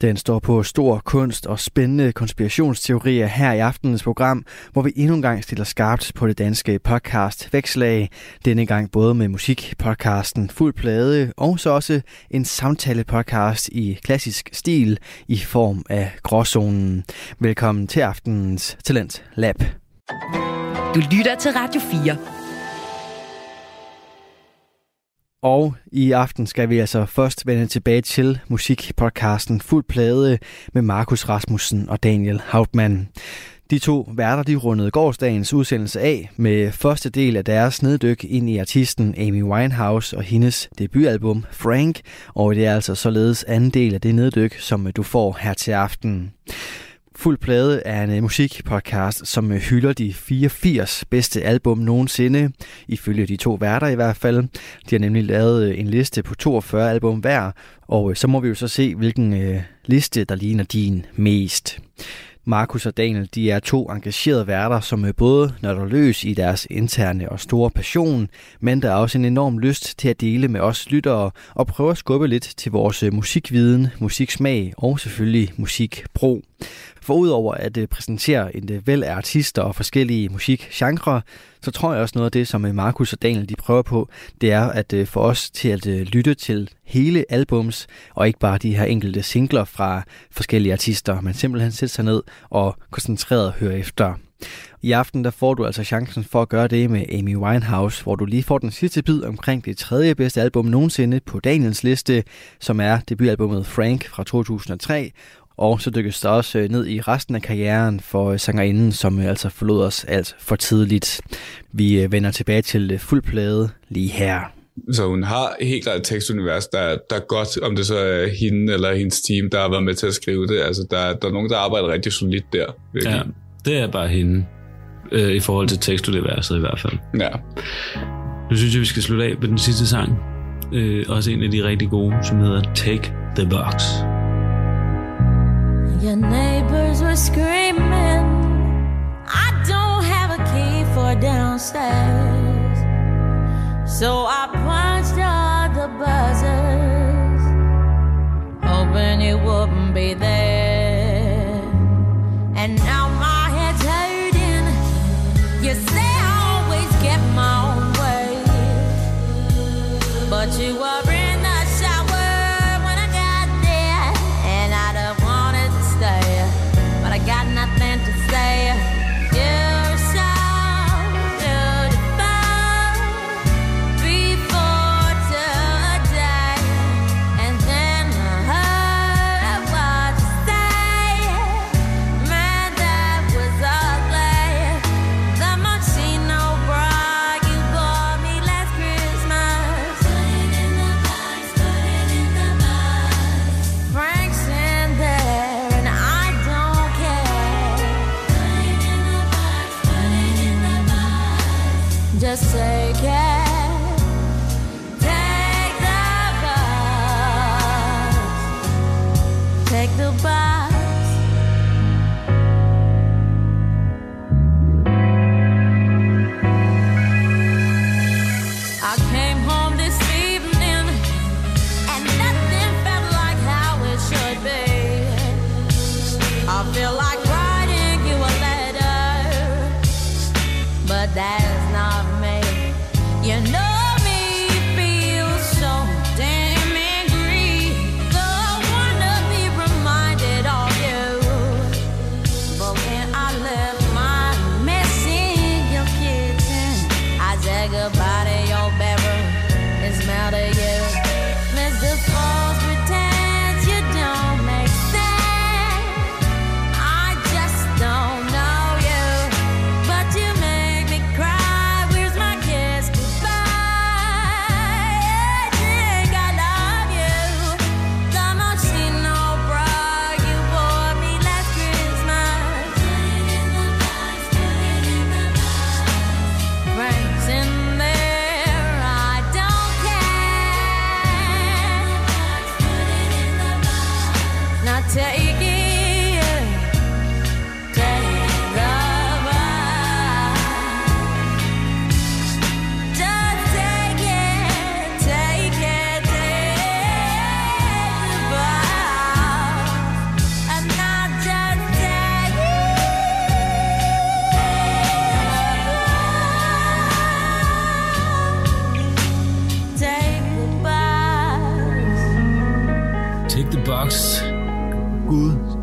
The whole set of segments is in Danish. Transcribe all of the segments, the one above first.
Den står på stor kunst og spændende konspirationsteorier her i aftenens program, hvor vi endnu en gang stiller skarpt på det danske podcast Vækslag. Denne gang både med musikpodcasten Fuld Plade og så også en samtale-podcast i klassisk stil i form af Gråzonen. Velkommen til aftenens Talent Lab. Du lytter til Radio 4. Og i aften skal vi altså først vende tilbage til musikpodcasten Fuld Plade med Markus Rasmussen og Daniel Hauptmann. De to værter de rundede gårdsdagens udsendelse af med første del af deres neddyk ind i artisten Amy Winehouse og hendes debutalbum Frank, og det er altså således anden del af det neddyk, som du får her til aften. Fuld Plade er en øh, musikpodcast, som øh, hylder de 84 bedste album nogensinde, ifølge de to værter i hvert fald. De har nemlig lavet øh, en liste på 42 album hver, og så må vi jo så se, hvilken øh, liste, der ligner din mest. Markus og Daniel, de er to engagerede værter, som er både når løs i deres interne og store passion, men der er også en enorm lyst til at dele med os lyttere og prøve at skubbe lidt til vores musikviden, musiksmag og selvfølgelig musikbro. For udover at øh, præsentere en øh, væld af artister og forskellige musikgenre, så tror jeg også noget af det, som øh, Markus og Daniel de prøver på, det er at øh, få os til at lytte til hele albums, og ikke bare de her enkelte singler fra forskellige artister, men simpelthen sætte sig ned og koncentreret høre efter. I aften der får du altså chancen for at gøre det med Amy Winehouse, hvor du lige får den sidste bid omkring det tredje bedste album nogensinde på Daniels liste, som er debutalbummet Frank fra 2003, og så dykkes der også øh, ned i resten af karrieren for øh, sangerinden, som øh, altså forlod os alt for tidligt. Vi vender tilbage til fuld plade lige her. Så hun har helt klart et tekstunivers, der, der er godt, om det så er hende eller hendes team, der har været med til at skrive det. Altså, der, der er nogen, der arbejder rigtig solidt der. Virkelig. Ja, det er bare hende, øh, i forhold til tekstuniverset i hvert fald. Ja. Nu synes jeg, vi skal slutte af med den sidste sang. Øh, også en af de rigtig gode, som hedder Take the Box. Your neighbors were screaming. I don't have a key for downstairs. So I punched all the buzzers, hoping you wouldn't be there.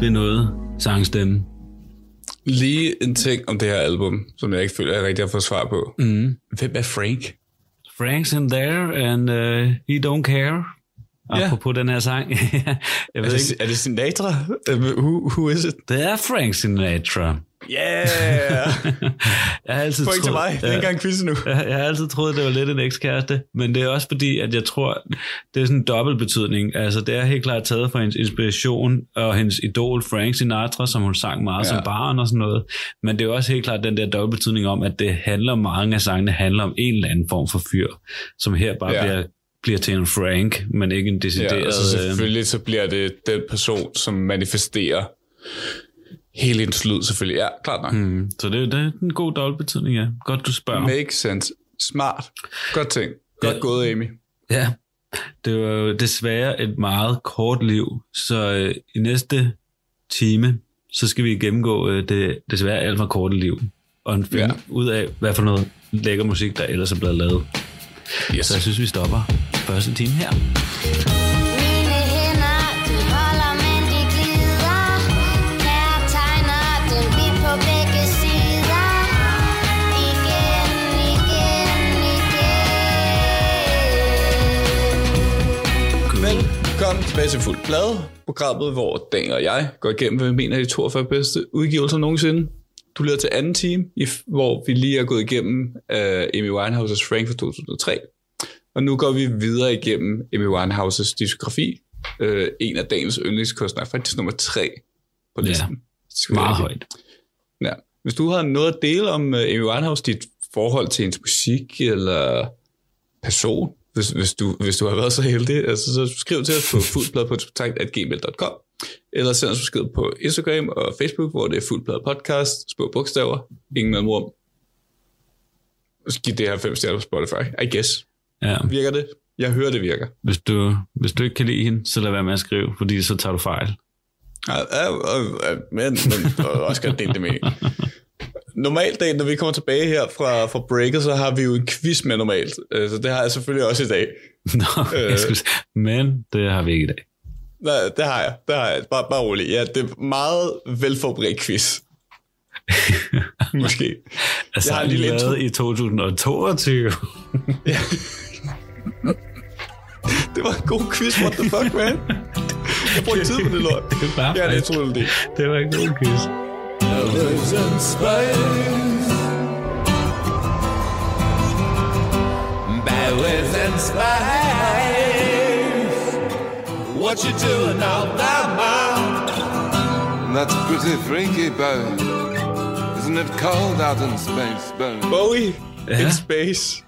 Gud benåde sangstemme. Lige en ting om det her album, som jeg ikke føler, jeg rigtig har fået svar på. Mm. Hvem er Frank? Frank's in there, and uh, he don't care. Ja. Apropos den her sang. jeg Er ved det, ikke, er det Sinatra? Who, who is it? det er Frank Sinatra. Yeah! Jeg har altid Point til mig. Det er ikke engang quiz nu. Jeg, jeg har altid troet, det var lidt en ekskæreste, men det er også fordi, at jeg tror, det er sådan en dobbelt betydning. Altså, det er helt klart taget fra hendes inspiration og hendes idol Frank Sinatra, som hun sang meget ja. Som barn og sådan noget. Men det er også helt klart den der dobbelt betydning om, at det handler, mange af sangene handler om en eller anden form for fyr, som her bare ja. Bliver, bliver til en Frank, men ikke en decideret... Ja, og så øh, selvfølgelig så bliver det den person, som manifesterer hele hendes lyd selvfølgelig. Ja, klart nok. Mm. så det, det er en god dobbelt betydning, ja. Godt, du spørger. Make sense. Smart. Godt ting. Godt Ja. gået, Amy. Ja, det var jo desværre et meget kort liv, så øh, i næste time, så skal vi gennemgå øh, det desværre alt for korte liv, og finde ja. Ja. ud af, hvad for noget lækker musik, der ellers er blevet lavet. Yes. Så jeg synes, vi stopper første time her. Velkommen tilbage til Fuld Plade, programmet, hvor Dan og jeg går igennem, hvad vi mener er de 42 bedste udgivelser nogensinde. Du lytter til anden time, i- hvor vi lige er gået igennem uh, Amy Winehouse's Frank fra 2003. Og nu går vi videre igennem Amy Winehouse's diskografi. Uh, en af dagens yndlingskunstnere, faktisk nummer 3 på Ja, listen. Det skal Meget højt. Ja. Hvis du har noget at dele om uh, Amy Winehouse, dit forhold til hendes musik eller person, hvis, hvis, du, hvis du har været så heldig, altså, så skriv til os på fuldblad.gmail.com eller send os besked på Instagram og Facebook, hvor det er fuldblad podcast, små bogstaver, ingen mellemrum. Giv det her fem stjerner på Spotify, I guess. Ja. Virker det? Jeg hører, det virker. Hvis, du, hvis du ikke kan lide hende, så lad være med at skrive, fordi så tager du fejl. Ja, ja, ja, men, men godt dele det med. Normalt, dag, når vi kommer tilbage her fra, fra breaket, så har vi jo en quiz med normalt. Øh, Så det har jeg selvfølgelig også i dag. Nå, jeg skulle, men det har vi ikke i dag. Nej, det har jeg. Det har jeg. Bare, bare roligt. Ja, det er meget velforberedt quiz. Måske. Altså, Jeg har en intro. lavet i 2022. Det var en god quiz. What the fuck, man? Jeg brugte tid på det lort. Det var Ja, det jeg, det. Det var ikke nogen quiz. Ballads and spice. What you doing out there, mom? That's pretty freaky, Bowie. Isn't it cold out in space, Bowie? Bowie Ja. in space.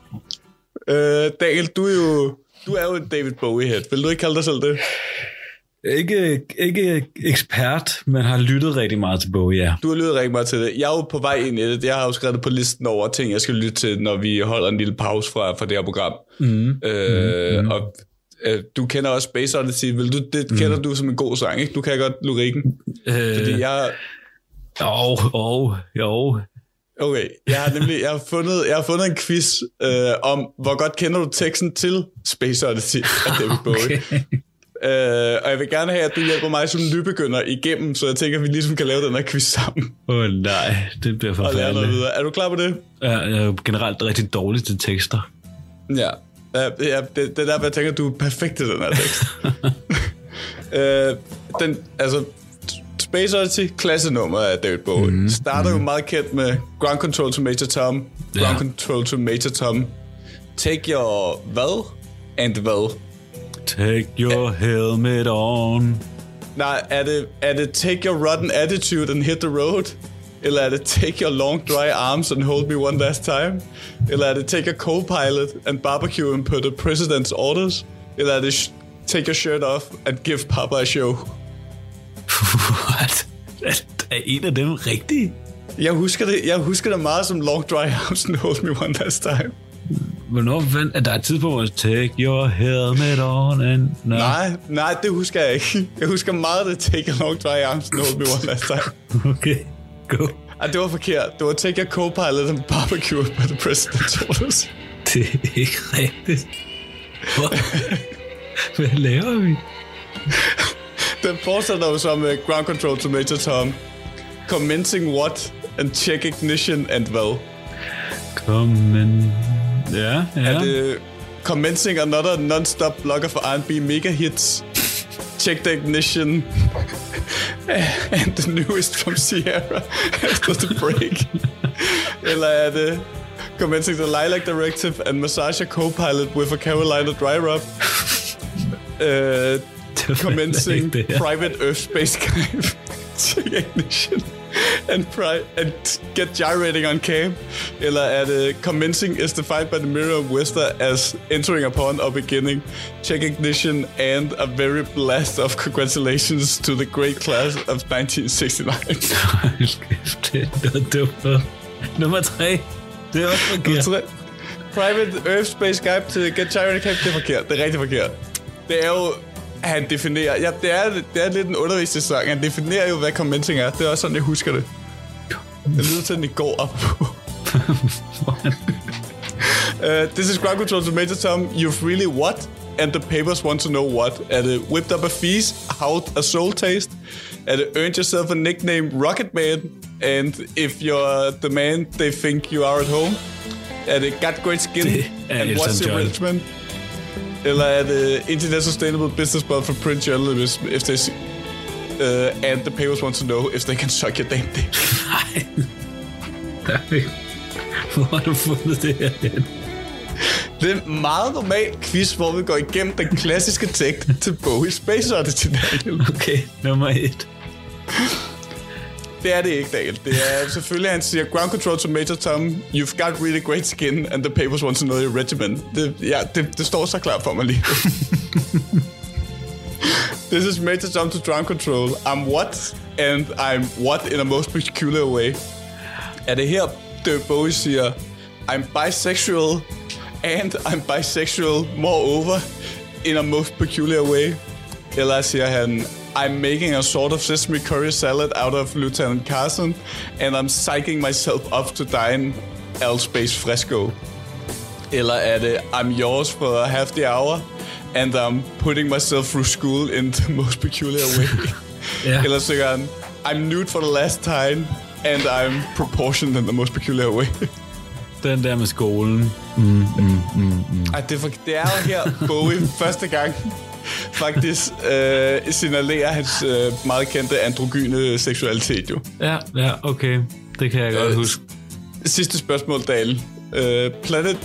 Øh, Daniel, du er jo... Du er jo en David Bowie-head. Vil du ikke kalde dig selv det? Ikke, ikke ekspert, men har lyttet rigtig meget til Bowie, ja. Du har lyttet rigtig meget til det. Jeg er jo på vej ind i det. Jeg har jo skrevet det på listen over ting, jeg skal lytte til, når vi holder en lille pause fra, fra det her program. Mm. Øh, mm. Og øh, du kender også Space Odyssey. Vil du, det mm. kender du som en god sang, ikke? Du kan godt lyrikken. Øh, Fordi jeg... Jo, jo, jo. Okay, jeg har nemlig jeg har fundet, jeg har fundet en quiz øh, om, hvor godt kender du teksten til Space Odyssey af David Bowie. Øh, og jeg vil gerne have, at du hjælper mig som nybegynder igennem, så jeg tænker, at vi ligesom kan lave den her quiz sammen Åh oh, nej, det bliver og lære noget forfærdeligt. videre. Er du klar på det? Ja, jeg er jo generelt rigtig dårlig til tekster. Ja, ja, det, det er derfor, jeg tænker, at du er perfekt til den her tekst. øh, den, altså, Space Odyssey, klassenummer af David Bowie. Mm, Starter jo meget kendt med Ground Control to Major Tom, Ground Ja. Control to Major Tom, Take Your hvad? And hvad? Take your helmet on. Nej, er det, er det Take Your Rotten Attitude and Hit the Road? Eller er det Take Your Long Dry Arms and Hold Me One Last Time? Eller er det Take Your Co-Pilot and Barbecue and Put the President's Orders? Eller er det Take Your Shirt Off and Give Papa a Show? What? Er en af dem rigtig? Jeg husker det, jeg husker det meget som Long Dry Arms and Hold Me One Last Time. Hvornår fandt, er der et tidspunkt, hvor take your helmet on and... No. Nej, nej, det husker jeg ikke. Jeg husker meget det Take Your Long Dry Arms and Hold Me One Last Time. Okay, go. Ej, det var forkert. Det var Take Your Co-Pilot and Barbecue Put the President's Orders. Det er ikke rigtigt. Hvor? Hvad laver vi? Den fortsætter jo så med Ground Control to Major Tom. Commencing what? And check ignition and? Kom, men... Ja, ja. Er det commencing another non-stop blogger for R&B mega hits? Check the ignition. and the newest from Sierra after the break. Eller er det commencing the Lilac Directive and massage co-pilot with a Carolina dry rub? Uh, commencing private Earth Space Skype. Check ignition. And, pri- and get gyrating on cam. Eller er det commencing is defined by the mirror of Wester as entering upon or beginning. Check ignition and a very blast of congratulations to the great class of 1969. Hold kæft, det var dumt. Nummer tre. Det er også forkert. Private Earth Space Skype til Get Gyrating Cam, det er forkert. Det er rigtig forkert. Det er jo han definerer... Ja, det er, det er lidt en undervisningssang. Han definerer jo, hvad commenting er. Det er også sådan, jeg husker det. Jeg lyder til den i går op på. uh, this is ground control to Major Tom. You've really what? And the papers want to know what? Er det whipped up a feast? How a soul taste? Er det earned yourself a nickname Rocket Man? And if you're the man they think you are at home? Er det got great skin? Det er and Elton what's your John. Eller er det Internet Sustainable Business Model for Prince Journalism if they see, uh, and the papers want to know if they can suck your damn dick? Nej. Hvor har du fundet det her hen? Det er en meget normal quiz, hvor vi går igennem den klassiske tekst til Bowie Space Daniel. Okay, nummer et. Det er det ikke, Daniel. Det er selvfølgelig, han siger, ground control to Major Tom, you've got really great skin, and the papers want to know your regimen. Det, ja, det, det står så klart for mig lige. This is Major Tom to ground control. I'm what? And I'm what in a most peculiar way. Er det her, Dirk Bowie siger, I'm bisexual, and I'm bisexual moreover in a most peculiar way? Eller siger han, I'm making a sort of sesame curry salad out of Lieutenant Carson, and I'm psyching myself up to dine Al Space Fresco. Eller er det, I'm yours for half the hour, and I'm putting myself through school in the most peculiar way. Ja. Eller synger han, I'm nude for the last time, and I'm proportioned in the most peculiar way. Den der med skolen. Ej, det, er for, det er jo her, Bowie første gang faktisk øh, signalerer hans øh, meget kendte androgyne seksualitet jo. Ja, ja, okay. Det kan jeg godt Øh, huske. Sidste spørgsmål, Dale. Øh, Planet...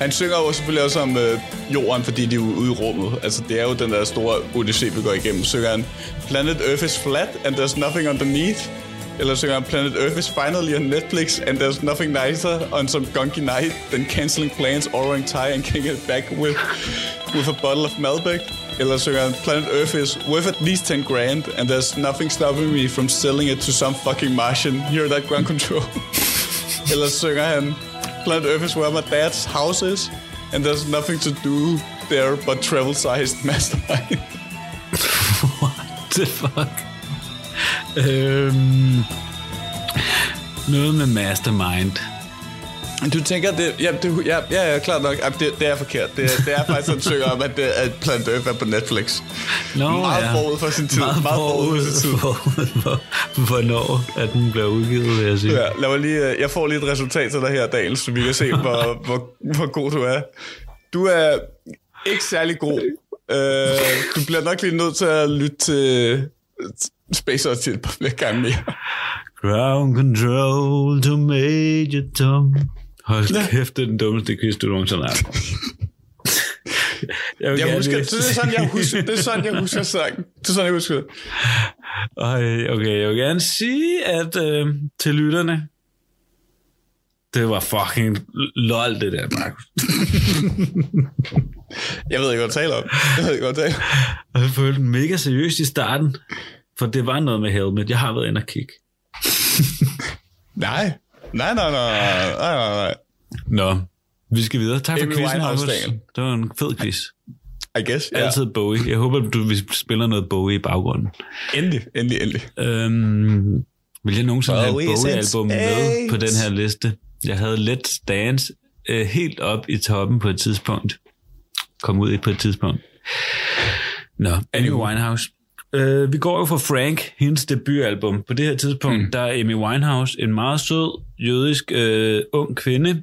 Han synger jo selvfølgelig også om øh, jorden, fordi de er ude i rummet. Altså, det er jo den der store odyssé, vi går igennem. Synger han, Planet Earth is flat, and there's nothing underneath. Eller synger han, Planet Earth is finally on Netflix, and there's nothing nicer on some gunky night than cancelling plans, ordering Thai, and kicking it back with, with a bottle of Malbec. Synger han, Planet Earth is worth at least 10 grand, and there's nothing stopping me from selling it to some fucking Martian. Hear that ground control. Eller synger han Planet Earth is where my dad's house is And there's nothing to do there but travel-sized mastermind What the fuck? Øhm, noget med mastermind. Du tænker, det, ja, det, ja, ja, ja, klart nok Jamen, det, det er forkert det, det er faktisk sådan synger om, at, det, at Planet Earth er på Netflix Nå, Meget ja. forud for sin tid Meget, Meget forud for sin tid forud for, hvornår at den blev udgivet, vil jeg sige. Ja, lad mig lige, øh, jeg får lige et resultat til dig her, Daniel, så vi kan se, hvor, hvor, hvor god du er. Du er ikke særlig god. Øh, du bliver nok lige nødt til at lytte til Space Oddity et par flere gange mere. Ground control to Major Tom. Hold kæft, det er den dummeste quiz, du nogensinde har. haft. Jeg, Jeg husker, det er sådan, jeg husker, det er sådan, jeg husker sangen. Det er sådan, jeg husker det. Ej, okay, jeg vil gerne sige, at øh, til lytterne, det var fucking lol, det der, Markus. Jeg ved ikke, hvad du taler om. Jeg ved ikke, hvad du taler om. Jeg følte mega seriøst i starten, for det var noget med helmet. Jeg har været inde og kigge. Nej. Nej, nej, nej, nej, nej, nej. Nå, vi skal videre. Tak for Amy quizzen. Det var en fed quiz. I guess, ja. Altid Bowie. Jeg håber, du vi spiller noget Bowie i baggrunden. Endelig, endelig, endelig. Øhm, vil jeg nogensinde have et Bowie in Bowie-album med på den her liste? Jeg havde Let's Dance øh, helt op i toppen på et tidspunkt. Kom ud i på et tidspunkt. Nå, Amy Winehouse. Øh, vi går jo for Frank, hendes debutalbum. På det her tidspunkt, mm. der er Amy Winehouse en meget sød, jødisk, øh, ung kvinde,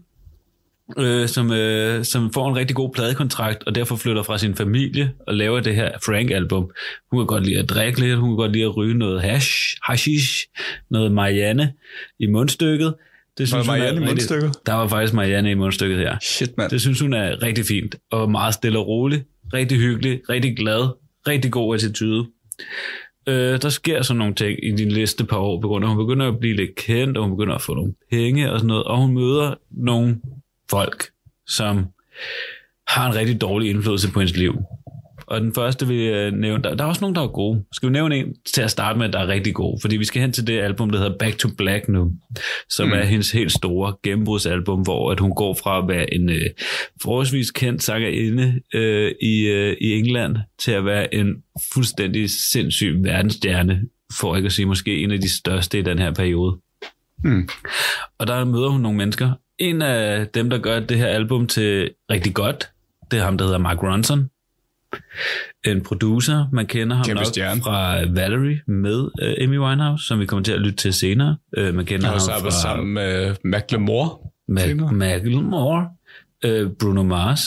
øh, som, øh, som får en rigtig god pladekontrakt, og derfor flytter fra sin familie og laver det her Frank-album. Hun kan godt lide at drikke lidt, hun kan godt lide at ryge noget hash, hashish, noget Marianne i mundstykket. Det Var hun er Marianne i rigtig- mundstykket? Der var faktisk Marianne i mundstykket her. Shit, mand. Det synes hun er rigtig fint, og meget stille og rolig, rigtig hyggelig, rigtig glad, rigtig god attitude. Øh, der sker sådan nogle ting i de næste par år, på grund af, at hun begynder at blive lidt kendt, og hun begynder at få nogle penge og sådan noget, og hun møder nogle folk, som har en rigtig dårlig indflydelse på hendes liv. Og den første vil jeg nævne, der, der er også nogen, der er gode. Skal vi nævne en til at starte med, der er rigtig god? Fordi vi skal hen til det album, der hedder Back to Black nu, som mm. er hendes helt store gennembrudsalbum, hvor at hun går fra at være en øh, forholdsvis kendt sangerinde øh, i, øh, i England til at være en fuldstændig sindssyg verdensstjerne, for ikke at sige måske en af de største i den her periode. Mm. Og der møder hun nogle mennesker. En af dem, der gør det her album til rigtig godt, det er ham, der hedder Mark Ronson. En producer, man kender ham Kæmpe nok stjerne. fra Valerie med uh, Amy Winehouse, som vi kommer til at lytte til senere. Uh, man kender ham fra sammen med Macklemore. Mac- Macklemore, uh, Bruno Mars.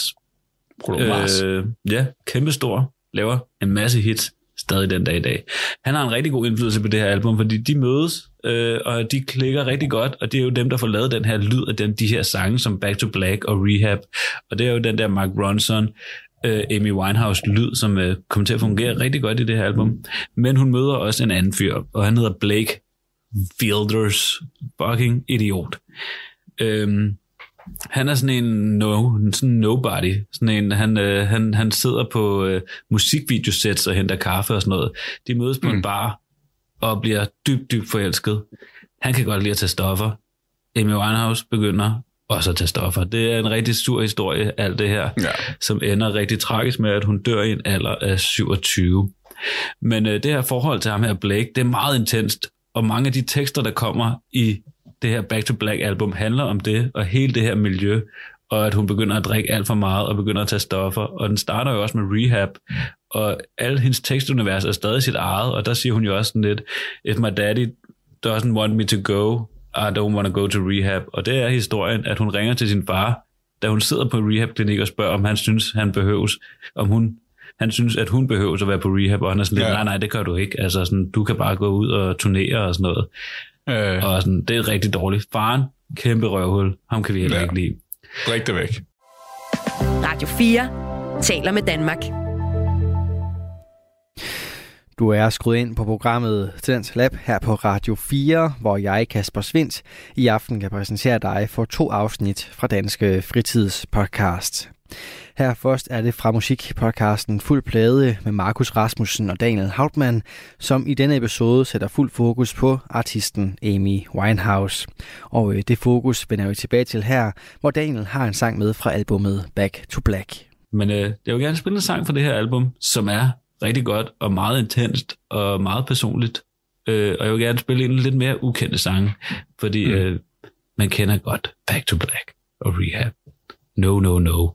Bruno Mars. Øh, ja, kæmpestor. Laver en masse hits stadig den dag i dag. Han har en rigtig god indflydelse på det her album, fordi de mødes, øh, og de klikker rigtig godt, og det er jo dem, der får lavet den her lyd af den, de her sange, som Back to Black og Rehab. Og det er jo den der Mark Ronson, øh, Amy Winehouse lyd, som øh, kommer til at fungere rigtig godt i det her album. Men hun møder også en anden fyr, og han hedder Blake Fielders. Fucking idiot. Øhm, han er sådan en no, sådan nobody. Sådan en, han, øh, han, han sidder på øh, musikvideosets og henter kaffe og sådan noget. De mødes på mm. en bar og bliver dybt, dybt forelsket. Han kan godt lide at tage stoffer. Amy Winehouse begynder også at tage stoffer. Det er en rigtig sur historie, alt det her, Ja. som ender rigtig tragisk med, at hun dør i en alder af 27. Men øh, det her forhold til ham her, Blake, det er meget intenst, og mange af de tekster, der kommer i det her Back to Black album, handler om det, og hele det her miljø, og at hun begynder at drikke alt for meget, og begynder at tage stoffer, og den starter jo også med rehab, og alle hendes tekstunivers er stadig sit eget, og der siger hun jo også sådan lidt, if my daddy doesn't want me to go, I don't want to go to rehab, og det er historien, at hun ringer til sin far, da hun sidder på en rehab-klinik og spørger, om han synes, han behøves, om hun, han synes, at hun behøves at være på rehab, og han er sådan lidt, Ja. nej, nej, det gør du ikke. Altså, sådan, du kan bare gå ud og turnere og sådan noget. Øh, Og sådan, det er rigtig dårligt. Faren, kæmpe røvhul. Ham kan vi heller Ja. ikke lide. drik det væk. Radio 4 taler med Danmark. Du er skruet ind på programmet Tidens Lab her på Radio 4, hvor jeg, Kasper Svindt, i aften kan præsentere dig for to afsnit fra Danske Fritidspodcast. Her først er det fra musikpodcasten Fuld Plade med Markus Rasmussen og Daniel Hautmann, som i denne episode sætter fuld fokus på artisten Amy Winehouse. Og øh, det fokus vender vi tilbage til her, hvor Daniel har en sang med fra albumet Back to Black. Men øh, jeg vil gerne spille en sang fra det her album, som er rigtig godt og meget intenst og meget personligt. Øh, og jeg vil gerne spille en lidt mere ukendte sang, fordi mm. øh, man kender godt Back to Black og Rehab. No, no, no.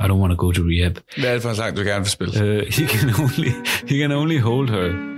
I don't want to go to rehab. Hvad er det for en sang, du gerne vil spille? Uh, he, can only, he can only hold her.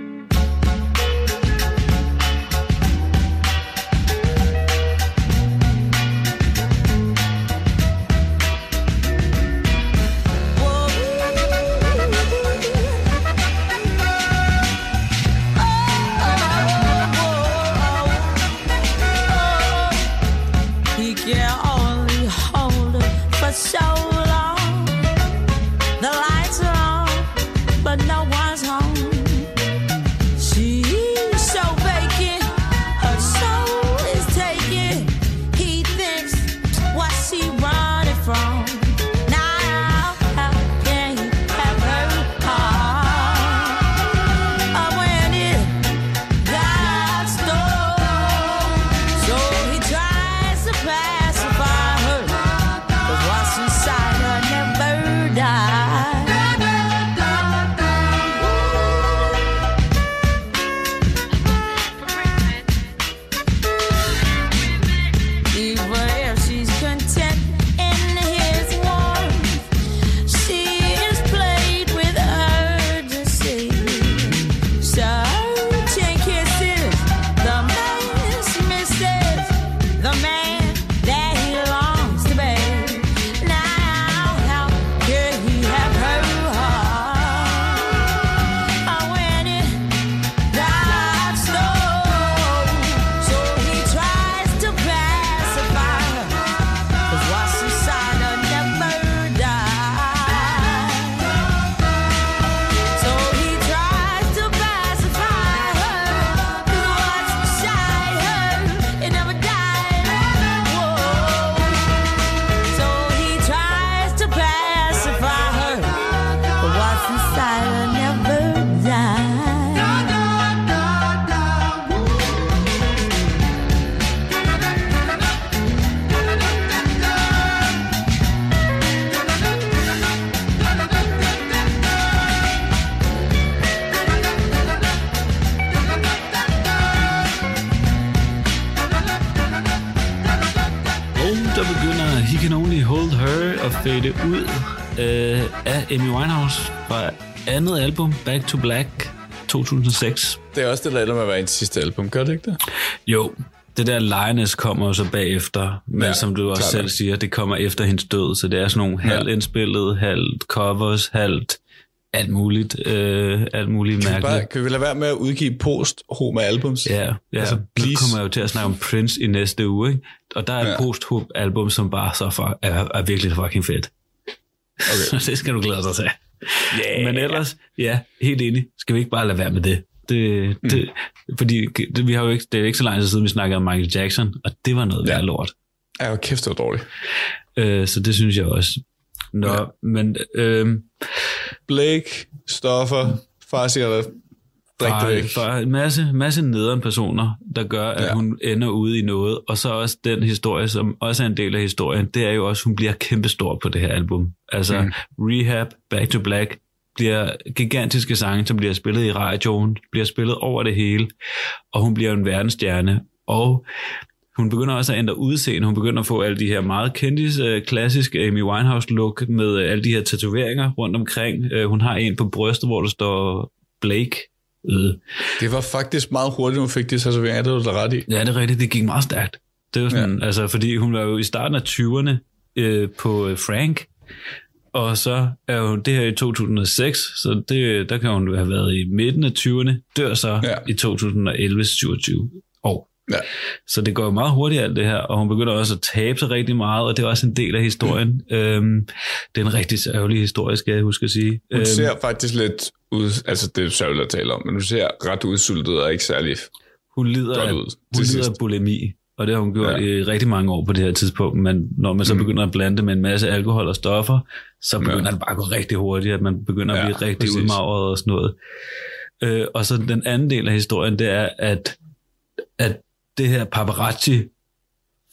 Amy Winehouse fra andet album, Back to Black 2006. Det er også det, der ender med at være hendes sidste album, gør det ikke det? Jo, det der Lioness kommer jo så bagefter, men Ja, som du også selv nok. siger, det kommer efter hendes død, så det er sådan nogle Ja. halvt indspillet, halvt covers, halvt alt muligt, øh, alt muligt Bare, mærkeligt. kan vi lade være med at udgive post-home albums? Ja, ja. Altså, Altså, nu please. kommer jeg jo til at snakke om Prince i næste uge, ikke? og der er et Ja. ja. post-album, som bare så for, er, er virkelig fucking fedt. Okay. Så det skal du glæde dig til. Yeah. Men ellers, ja, helt enig. Skal vi ikke bare lade være med det? Det, Mm. det, fordi det, vi har jo ikke, det er ikke så lang tid siden, vi snakkede om Michael Jackson, og det var noget Ja. værd lort. Ja, kæft, det var dårligt. Øh, så det synes jeg også. Nå, Ja. men øh, Blake, stoffer, far siger drik det væk. en masse, masse nederen personer, der gør, at Ja. hun ender ude i noget. Og så også den historie, som også er en del af historien, det er jo også, at hun bliver kæmpestor på det her album. Altså Mm. Rehab, Back to Black, bliver gigantiske sange, som bliver spillet i radioen, bliver spillet over det hele, og hun bliver en verdensstjerne. Og hun begynder også at ændre udseende. Hun begynder at få alle de her meget kendte, øh, klassiske Amy Winehouse-look med alle de her tatoveringer rundt omkring. Øh, hun har en på brystet, hvor der står Blake. Øh. Det var faktisk meget hurtigt, hun fik de tatoveringer, det var du ret i. Ja, det er rigtigt. Det gik meget stærkt. Det var sådan, ja. altså, fordi hun var jo i starten af 20'erne øh, på øh, Frank, og så er hun det her i 2006, så det, der kan hun have været i midten af 20'erne, dør så ja. i 2011, 27 år. Ja. Så det går jo meget hurtigt alt det her, og hun begynder også at tabe sig rigtig meget, og det er også en del af historien. Mm. Øhm, det er en rigtig sørgelig historie, skal jeg huske at sige. Hun Øhm, ser faktisk lidt ud, altså det er sørgeligt at tale om, men hun ser ret udsultet og ikke særlig Hun lider, af, ud hun lider af bulimi, og det har hun gjort Ja. i rigtig mange år på det her tidspunkt, men når man så Mm. begynder at blande med en masse alkohol og stoffer, så begynder ja. det bare at gå rigtig hurtigt, at man begynder Ja, at blive rigtig præcis. udmagret og sådan noget. Øh, og så den anden del af historien, det er, at, at det her paparazzi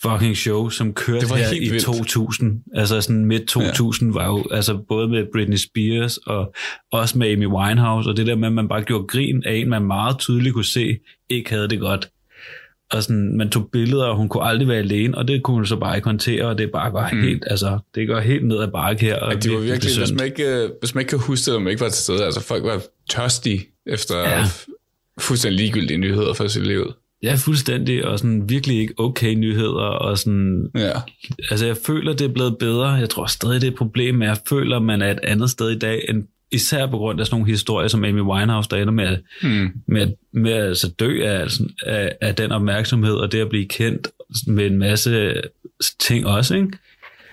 fucking show, som kørte her i vildt. 2000, altså sådan midt 2000, ja. var jo altså både med Britney Spears og også med Amy Winehouse, og det der med, at man bare gjorde grin af en, man meget tydeligt kunne se, ikke havde det godt. Og sådan, man tog billeder, og hun kunne aldrig være alene, og det kunne hun så bare ikke håndtere, og det bare går mm. helt, altså, det går helt ned ad bakke her. Og Ja, det var virkelig, hvis besynderligt. man, ikke, øh, hvis man ikke kan huske det, man ikke var til stede, altså folk var tørstige efter. Ja. fuldstændig ligegyldige nyheder for sit liv. Ja, fuldstændig, og sådan virkelig ikke okay nyheder, og sådan, Ja. altså jeg føler, det er blevet bedre. Jeg tror stadig, det er et problem, men jeg føler, man er et andet sted i dag, end især på grund af sådan nogle historier som Amy Winehouse, der ender med, at- Hmm. med, at- med at altså dø af, altså, af, af den opmærksomhed, og det at blive kendt med en masse ting også, ikke?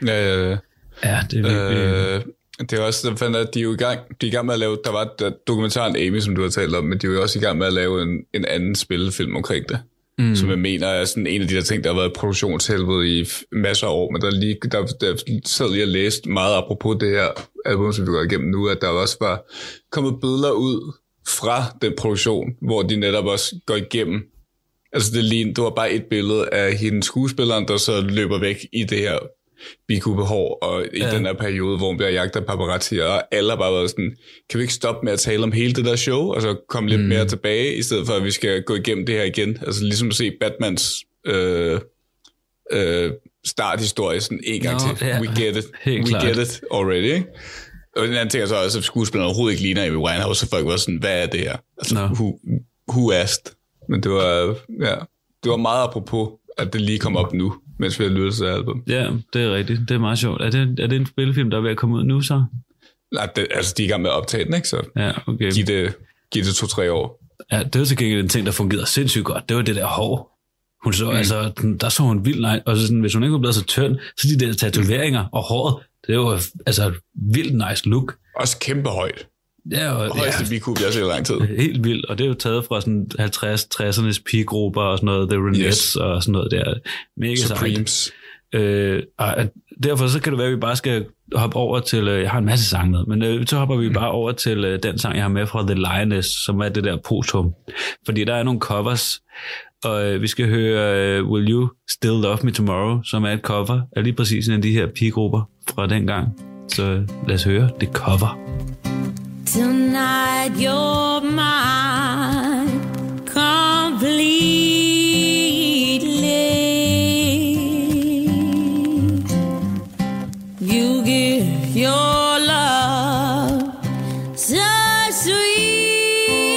Ja, ja, ja. Ja, det er virkelig... Øh, det er også, fandt, at de er jo i gang, de er i gang med at lave, der var der, dokumentaren Amy, som du har talt om, men de er jo også i gang med at lave en, en anden spillefilm omkring det. Mm. Som jeg mener er sådan en af de der ting, der har været i produktionshelvede i masser af år, men der, er lige, der, der sad lige og læste meget apropos det her album, som vi går igennem nu, at der også var kommet billeder ud fra den produktion, hvor de netop også går igennem Altså det, lignede, det var bare et billede af hende skuespilleren, der så løber væk i det her bikubehår, og i ja. Den her periode, hvor hun bliver jagtet af paparazzi, og alle har bare været sådan, kan vi ikke stoppe med at tale om hele det der show, og så komme lidt mm. mere tilbage, i stedet for at vi skal gå igennem det her igen. Altså ligesom at se Batmans øh, øh, starthistorie sådan en gang Nå, til. ja. We get it. Helt We klart. get it already, ikke? Og den anden ting er så også, at skuespilleren overhovedet ikke ligner Amy Winehouse, så folk var sådan, hvad er det her? Altså, Nå. who, who asked? Men det var, ja, det var meget apropos, at det lige kom op nu, mens vi har lyttet til album. ja, det er rigtigt. Det er meget sjovt. Er det, er det en spillefilm, der er ved at komme ud nu så? Nej, det, altså, de er i gang med at optage den, ikke? Så Ja, okay. giv det, giv det to-tre år. Ja, det var til gengæld en ting, der fungerede sindssygt godt. Det var det der hår. Hun så, mm. altså, der så hun vildt nej. Og så sådan, hvis hun ikke var blevet så tynd, så de der tatoveringer og håret, det var altså vildt nice look. Også kæmpe højt. Ja, og, Højeste bikub, jeg har set i lang tid. ja, helt vildt. Og det er jo taget fra sådan 50-60'ernes pigegrupper og sådan noget, The Ronettes Yes. og sådan noget der. Mega sejt. Supremes. Øh, og derfor så kan det være, at vi bare skal hoppe over til, øh, jeg har en masse sange med, men øh, så hopper vi bare over til øh, den sang, jeg har med fra The Lioness, som er det der posthum. Fordi der er nogle covers, og øh, vi skal høre øh, Will You Still Love Me Tomorrow, som er et cover af lige præcis en af de her pigegrupper fra dengang. Så øh, lad os høre det cover. Tonight you're mine completely. You give your love so sweetly.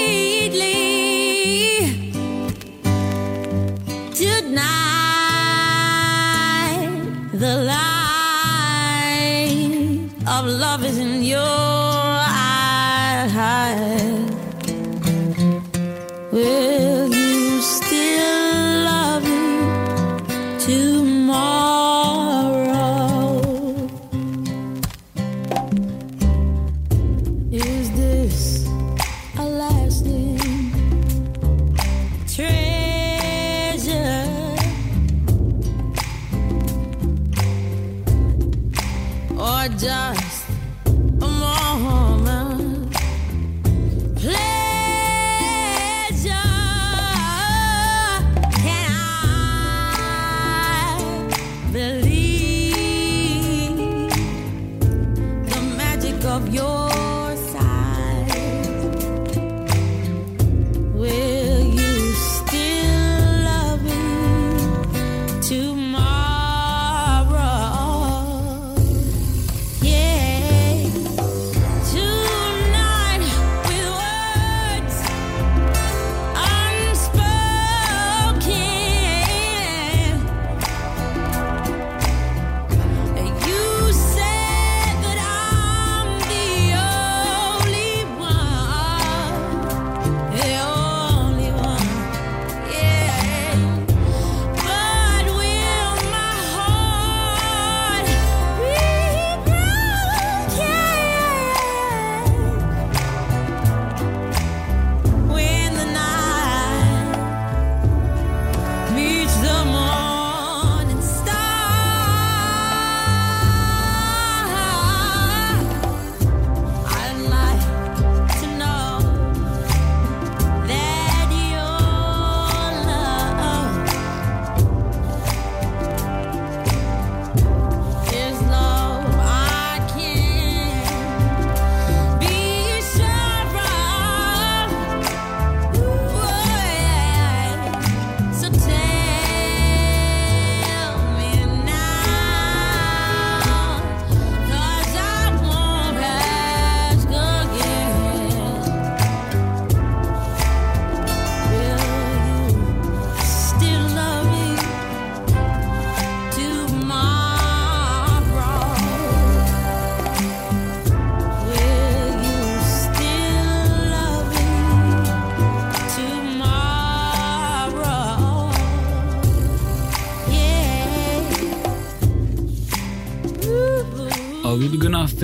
Tonight the light of love is in your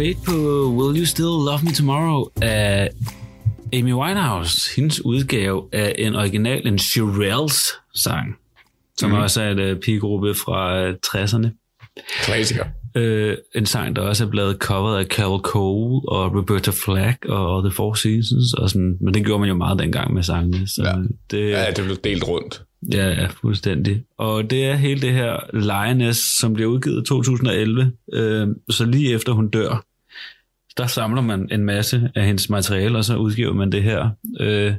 fade på Will You Still Love Me Tomorrow af Amy Winehouse. Hendes udgave af en original, en Shirelles sang, som mm. også er et uh, pigegruppe fra uh, 60'erne. Klassiker. Øh, en sang, der også er blevet coveret af Carol Cole og Roberta Flack og The Four Seasons. Og sådan, men det gjorde man jo meget dengang med sangene. Så Ja. det, Ja, det blev delt rundt. Ja, ja, fuldstændig. Og det er hele det her Lioness, som bliver udgivet i 2011. Øh, så lige efter hun dør, der samler man en masse af hendes materiale, og så udgiver man det her. Øh,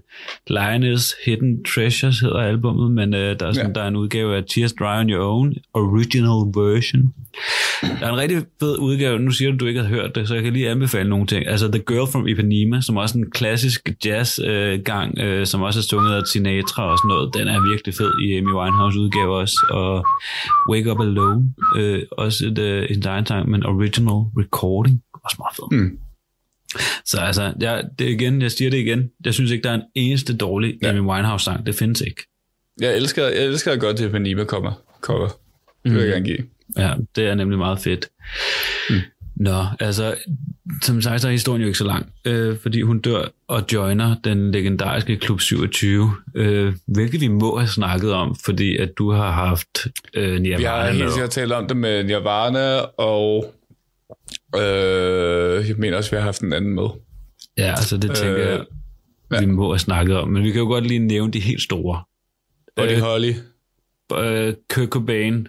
Lioness Hidden Treasures hedder albummet, men øh, der, er sådan, Ja. der er en udgave af Tears Dry on Your Own, original version. Der er en rigtig fed udgave. Nu siger du, du ikke har hørt det, så jeg kan lige anbefale nogle ting. Altså The Girl from Ipanema, som også er en klassisk jazz-gang, øh, som også er sunget af Sinatra og sådan noget. Den er virkelig fed i Amy Winehouse udgave også. Og Wake Up Alone, øh, også et, øh, en egen sang, men original recording. Også meget fed. Mm. Så altså, jeg, det igen, jeg siger det igen. Jeg synes ikke, der er en eneste dårlig Ja. Amy Winehouse-sang. Det findes ikke. Jeg elsker, jeg elsker godt det Panima cover. cover. Det vil jeg gerne give. Ja, det er nemlig meget fedt. Mm. Nå, altså, som sagt, så er historien jo ikke så lang, øh, fordi hun dør og joiner den legendariske Klub 27, øh, hvilket vi må have snakket om, fordi at du har haft øh, Nirvana Vi har helt sikkert talt om det med Nirvana, og øh, jeg mener også, vi har haft en anden med. Ja, altså det tænker Øh, jeg, vi må have snakket om, men vi kan jo godt lige nævne de helt store. Buddy Øh, Holly, Øh, Kurt Cobain,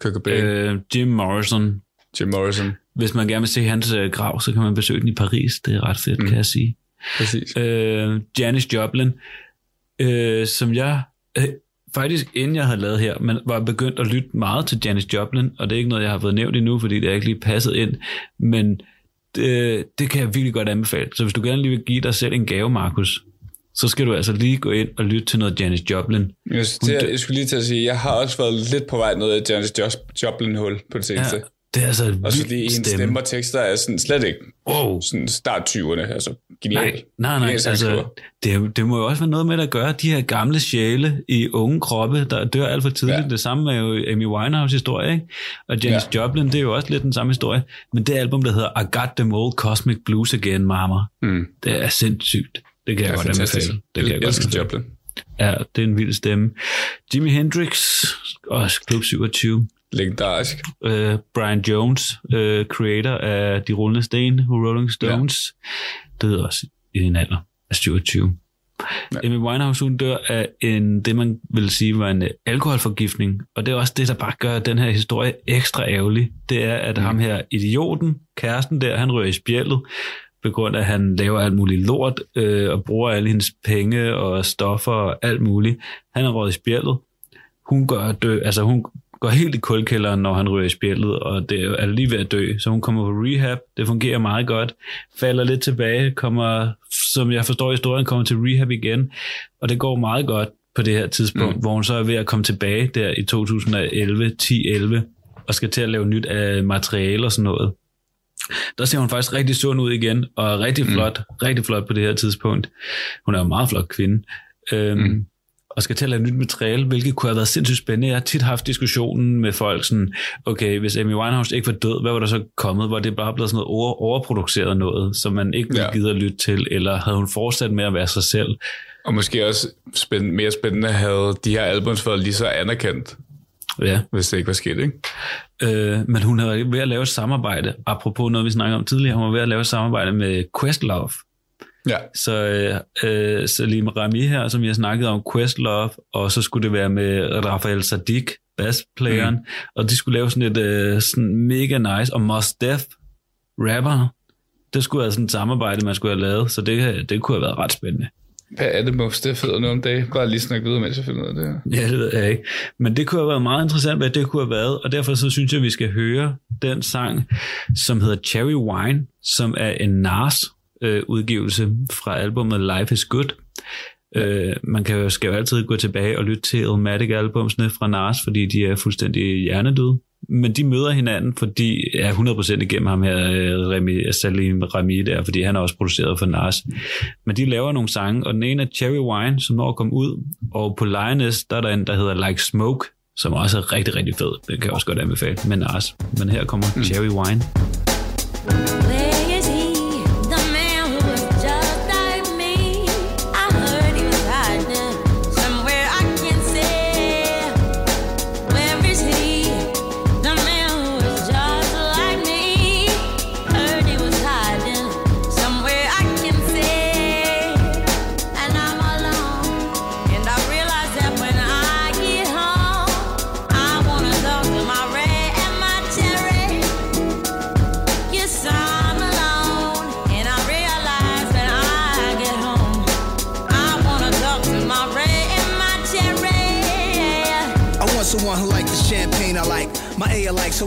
Kurt Cobain, øh, Jim Morrison. Jim Morrison. Hvis man gerne vil se hans øh, grav, så kan man besøge den i Paris. Det er ret fedt, mm. kan jeg sige. Præcis. øh, Janis Joplin, øh, som jeg øh, faktisk inden jeg havde lavet her, men var begyndt at lytte meget til Janis Joplin, og det er ikke noget, jeg har fået nævnt endnu, fordi det er ikke lige passet ind, men det, det kan jeg virkelig godt anbefale. Så hvis du gerne lige vil give dig selv en gave, Markus, så skal du altså lige gå ind og lytte til noget Janis Joplin. Jeg, skulle til, jeg skulle lige til at sige, jeg har også været lidt på vej ned af Janis Jo- Joplin-hul på det seneste. Ja, Det er altså Og så det hendes stemme. stemme og tekster er sådan slet ikke Wow. sådan start 20'erne. Altså genial. Nej, nej, nej. Genial. Altså, det, det må jo også være noget med at gøre de her gamle sjæle i unge kroppe, der dør alt for tidligt. Ja. Det samme er jo Amy Winehouse historie, ikke? Og Janis ja. Joplin, det er jo også lidt den samme historie. Men det album, der hedder I Got Them Old Cosmic Blues Again, Mama, Mm. det er sindssygt. Det kan jeg godt anbefale. Det kan jeg godt anbefale. Joplin. Ja, det er en vild stemme. Jimi Hendrix, også Klub 27. Legendarisk. Uh, Brian Jones, uh, creator af De Rullende Sten, Rolling Stones, ja. døde også i en alder af 27. Ja. Ja. Amy Winehouse, hun dør af en, det man vil sige var en øh, alkoholforgiftning, og det er også det, der bare gør den her historie ekstra ærgerlig. Det er, at mm. ham her idioten, kæresten der, han rører i spjældet, på grund af, at han laver alt muligt lort, øh, og bruger alle hendes penge og stoffer og alt muligt. Han er røget i spjældet. Hun gør dø, altså hun går helt i kulkælderen, når han ryger i spjældet, og det er lige ved at dø. Så hun kommer på rehab, det fungerer meget godt, falder lidt tilbage, kommer, som jeg forstår historien, kommer til rehab igen, og det går meget godt på det her tidspunkt, mm. hvor hun så er ved at komme tilbage der i 2011, 10-11, og skal til at lave nyt af materiale og sådan noget. Der ser hun faktisk rigtig sund ud igen, og er rigtig flot, mm. rigtig flot på det her tidspunkt. Hun er en meget flot kvinde. Øhm, mm. Og skal til at lave nyt materiale, hvilket kunne have været sindssygt spændende. Jeg har tit haft diskussionen med folk sådan, okay, hvis Amy Winehouse ikke var død, hvad var der så kommet? Var det bare blevet sådan noget over, overproduceret noget, som man ikke ville Ja. gide at lytte til, eller havde hun fortsat med at være sig selv? Og måske også spændende, mere spændende havde de her albums været lige så anerkendt, Ja. hvis det ikke var sket, ikke? Øh, men hun er ved at lave et samarbejde, apropos noget, vi snakkede om tidligere, hun var ved at lave et samarbejde med Questlove. Ja. Så øh, øh, Salim Rami her, som vi har snakket om, Questlove, og så skulle det være med Rafael Sadiq, bassplayeren, mm. og de skulle lave sådan et øh, sådan mega nice, og Mos Def, rapper, det skulle være sådan et samarbejde, man skulle have lavet, så det, det kunne have været ret spændende. Hvad er det, Muff? Det hedder nu om dagen. Bare lige snakke videre, mens jeg finder ud af det her. Ja, det ved jeg ikke. Men det kunne have været meget interessant, hvad det kunne have været, og derfor så synes jeg, at vi skal høre den sang, som hedder Cherry Wine, som er en Nas øh, udgivelse fra albumet Life is Good. Øh, man kan jo, skal jo altid gå tilbage og lytte til Illmatic-albumsene fra Nas, fordi de er fuldstændig hjernedøde. Men de møder hinanden, fordi er 100% igennem ham her, øh, Remi, Salim Rami der, fordi han er også produceret for Nas. Men de laver nogle sange, og den ene er Cherry Wine, som når at komme ud, og på Lioness, der er der en, der hedder Like Smoke, som også er rigtig, rigtig fed. Den kan jeg også godt anbefale med Nas. Men her kommer mm. Cherry Wine.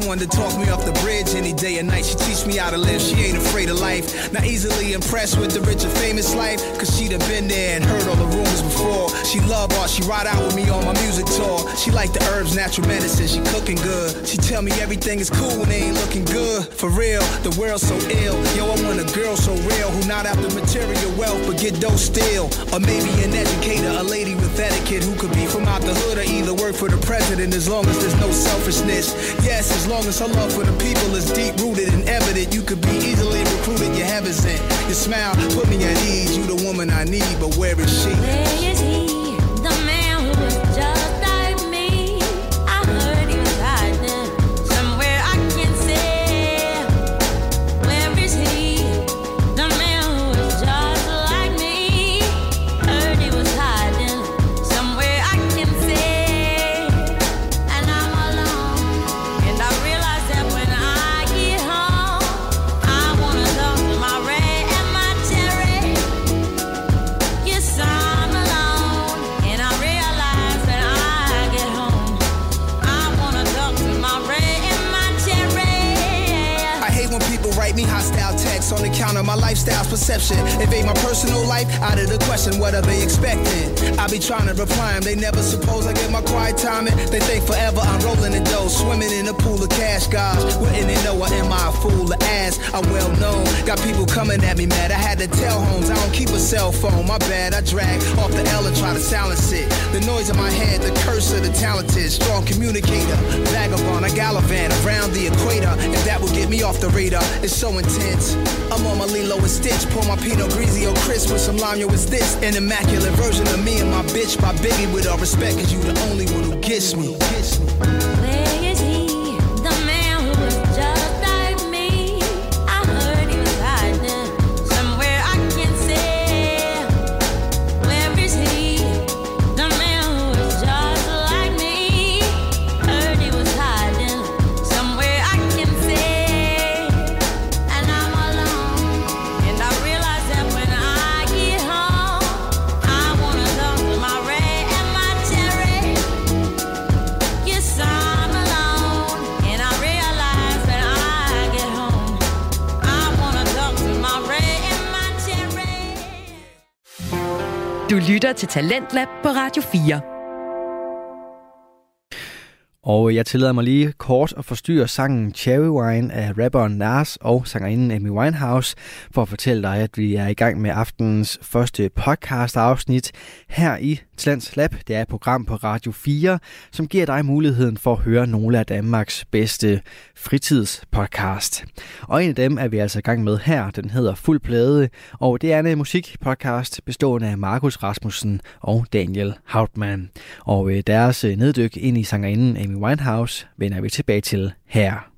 Someone to talk me off the bridge any day and night. She teach me how to live. She ain't afraid of life. Not easily impressed with the rich and famous life. Cause she'd have been there and heard all the rumors before. She love art. She ride out with me on my music tour. She like the herbs, natural medicine. She cooking good. She tell me everything is cool when ain't looking good. For real, the world's so ill. Yo, I want a girl so real who not after material wealth but get dough still. Or maybe an educator, a lady with etiquette who could be from out the hood or either work for the president as long as there's no selfishness. Yes, as long as her love for the people is deep rooted and evident, you could be easily recruited. Your heaven sent. Your smile put me at ease. You the woman I need, but where is she? Where is he? At me mad. I had to tell homes I don't keep a cell phone. My bad. I drag off the L and try to silence it. The noise in my head, the curse of the talented, strong communicator, vagabond. I gallivant around the equator. and that would get me off the radar, it's so intense. I'm on my Lilo and Stitch. Pour my Pinot Grigio crisp with some lime. Yo, it's this an immaculate version of me and my bitch by Biggie. With all respect, cause you the only one who gets me. Gets me. Du lytter til Talentlab på Radio 4. Og jeg tillader mig lige kort at forstyrre sangen Cherry Wine af rapperen Nas og sangerinden Amy Winehouse for at fortælle dig, at vi er i gang med aftenens første podcast afsnit her i Tlands Lab. Det er et program på Radio 4, som giver dig muligheden for at høre nogle af Danmarks bedste fritidspodcast. Og en af dem er vi altså i gang med her. Den hedder Fuld Plade, og det er en øh, musikpodcast bestående af Markus Rasmussen og Daniel Hautmann. Og øh, deres øh, neddyk ind i sangerinden Amy Winehouse vender vi tilbage til her.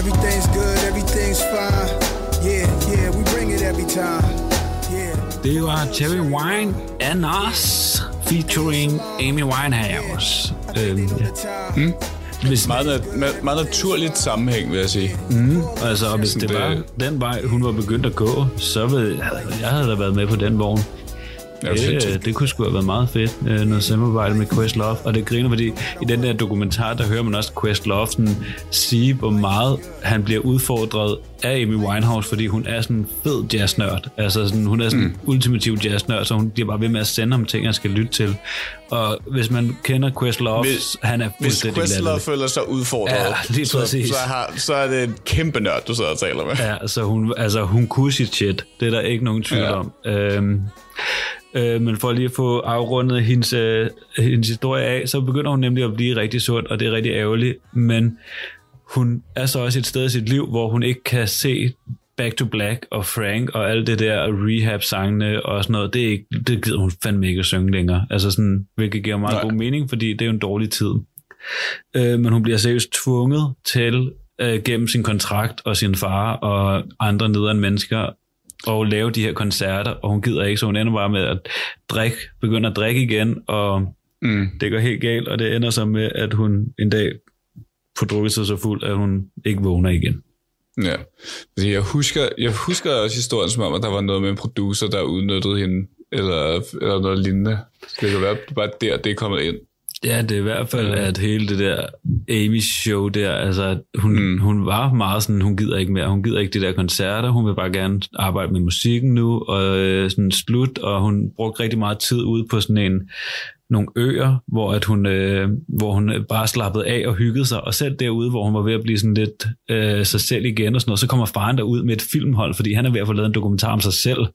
Everything's good, everything's fine. Yeah, yeah, we bring it every time. Yeah. Det var Cherry Wine af Nas featuring Amy Winehouse. Øhm, ja. Mm. Hvis, Meget, nat- meget naturligt sammenhæng, vil jeg sige. mm, altså, hvis det var den vej, hun var begyndt at gå, så ville jeg havde da været med på den vogn. Det sindssygt. Det, kunne sgu have været meget fedt, øh, noget samarbejde med Questlove. Og det griner, fordi i den der dokumentar, der hører man også Questlove sådan, sige, hvor meget han bliver udfordret af Amy Winehouse, fordi hun er sådan en fed jazznørd. Altså sådan, hun er sådan mm. ultimativ jazznørd, så hun bliver bare ved med at sende ham ting, han skal lytte til. Og hvis man kender Questlove, Hvis- han er Hvis Questlove føler sig udfordret, Ja, lige så, præcis. så, har, så er det en kæmpe nørd, du sidder og taler med. Ja, altså hun, altså hun kunne sit shit. Det er der ikke nogen tvivl Ja. om. Øhm, øh, men for lige at få afrundet hendes, øh, hendes historie af, så begynder hun nemlig at blive rigtig sund, og det er rigtig ærgerligt. Men hun er så også et sted i sit liv, hvor hun ikke kan se Back to Black og Frank og alt det der rehab-sangene og sådan noget, det, er ikke, det gider hun fandme ikke at synge længere. Altså sådan, hvilket giver meget Nej. god mening, fordi det er jo en dårlig tid. Øh, men hun bliver seriøst tvunget til øh, gennem sin kontrakt og sin far og andre nederen mennesker og lave de her koncerter, og hun gider ikke, så hun ender bare med at drikke, begynder at drikke igen, og Mm. det går helt galt, og det ender så med, at hun en dag får drukket sig så fuld, at hun ikke vågner igen. Ja, fordi jeg husker, jeg husker også historien som om, at der var noget med en producer, der udnyttede hende, eller, eller noget lignende. Det kan være, var der, det er kommet ind. Ja, det er i hvert fald, at hele det der Amy's show der, altså hun, mm. hun var meget sådan, hun gider ikke mere, hun gider ikke de der koncerter, hun vil bare gerne arbejde med musikken nu, og øh, sådan slut, og hun brugte rigtig meget tid ude på sådan en, nogle øer, hvor, at hun, øh, hvor hun bare slappede af og hyggede sig, og selv derude, hvor hun var ved at blive sådan lidt øh, sig selv igen og sådan noget, så kommer faren derud med et filmhold, fordi han er ved at få lavet en dokumentar om sig selv,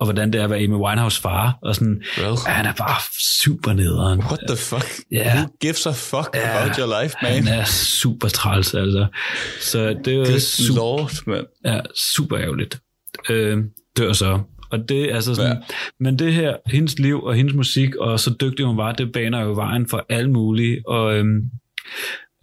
og hvordan det er at være Amy Winehouse far, og sådan, Well. han er bare super nederen. What the fuck? Ja. Who gives a fuck Ja, about your life, man? Han er super træls, altså. Så det er super, lord, mand. ja, super ærgerligt. Øh, dør så. Og det er altså sådan, Ja. ja. men det her, hendes liv og hendes musik, og så dygtig hun var, det baner jo vejen for alle mulige. Og, øhm,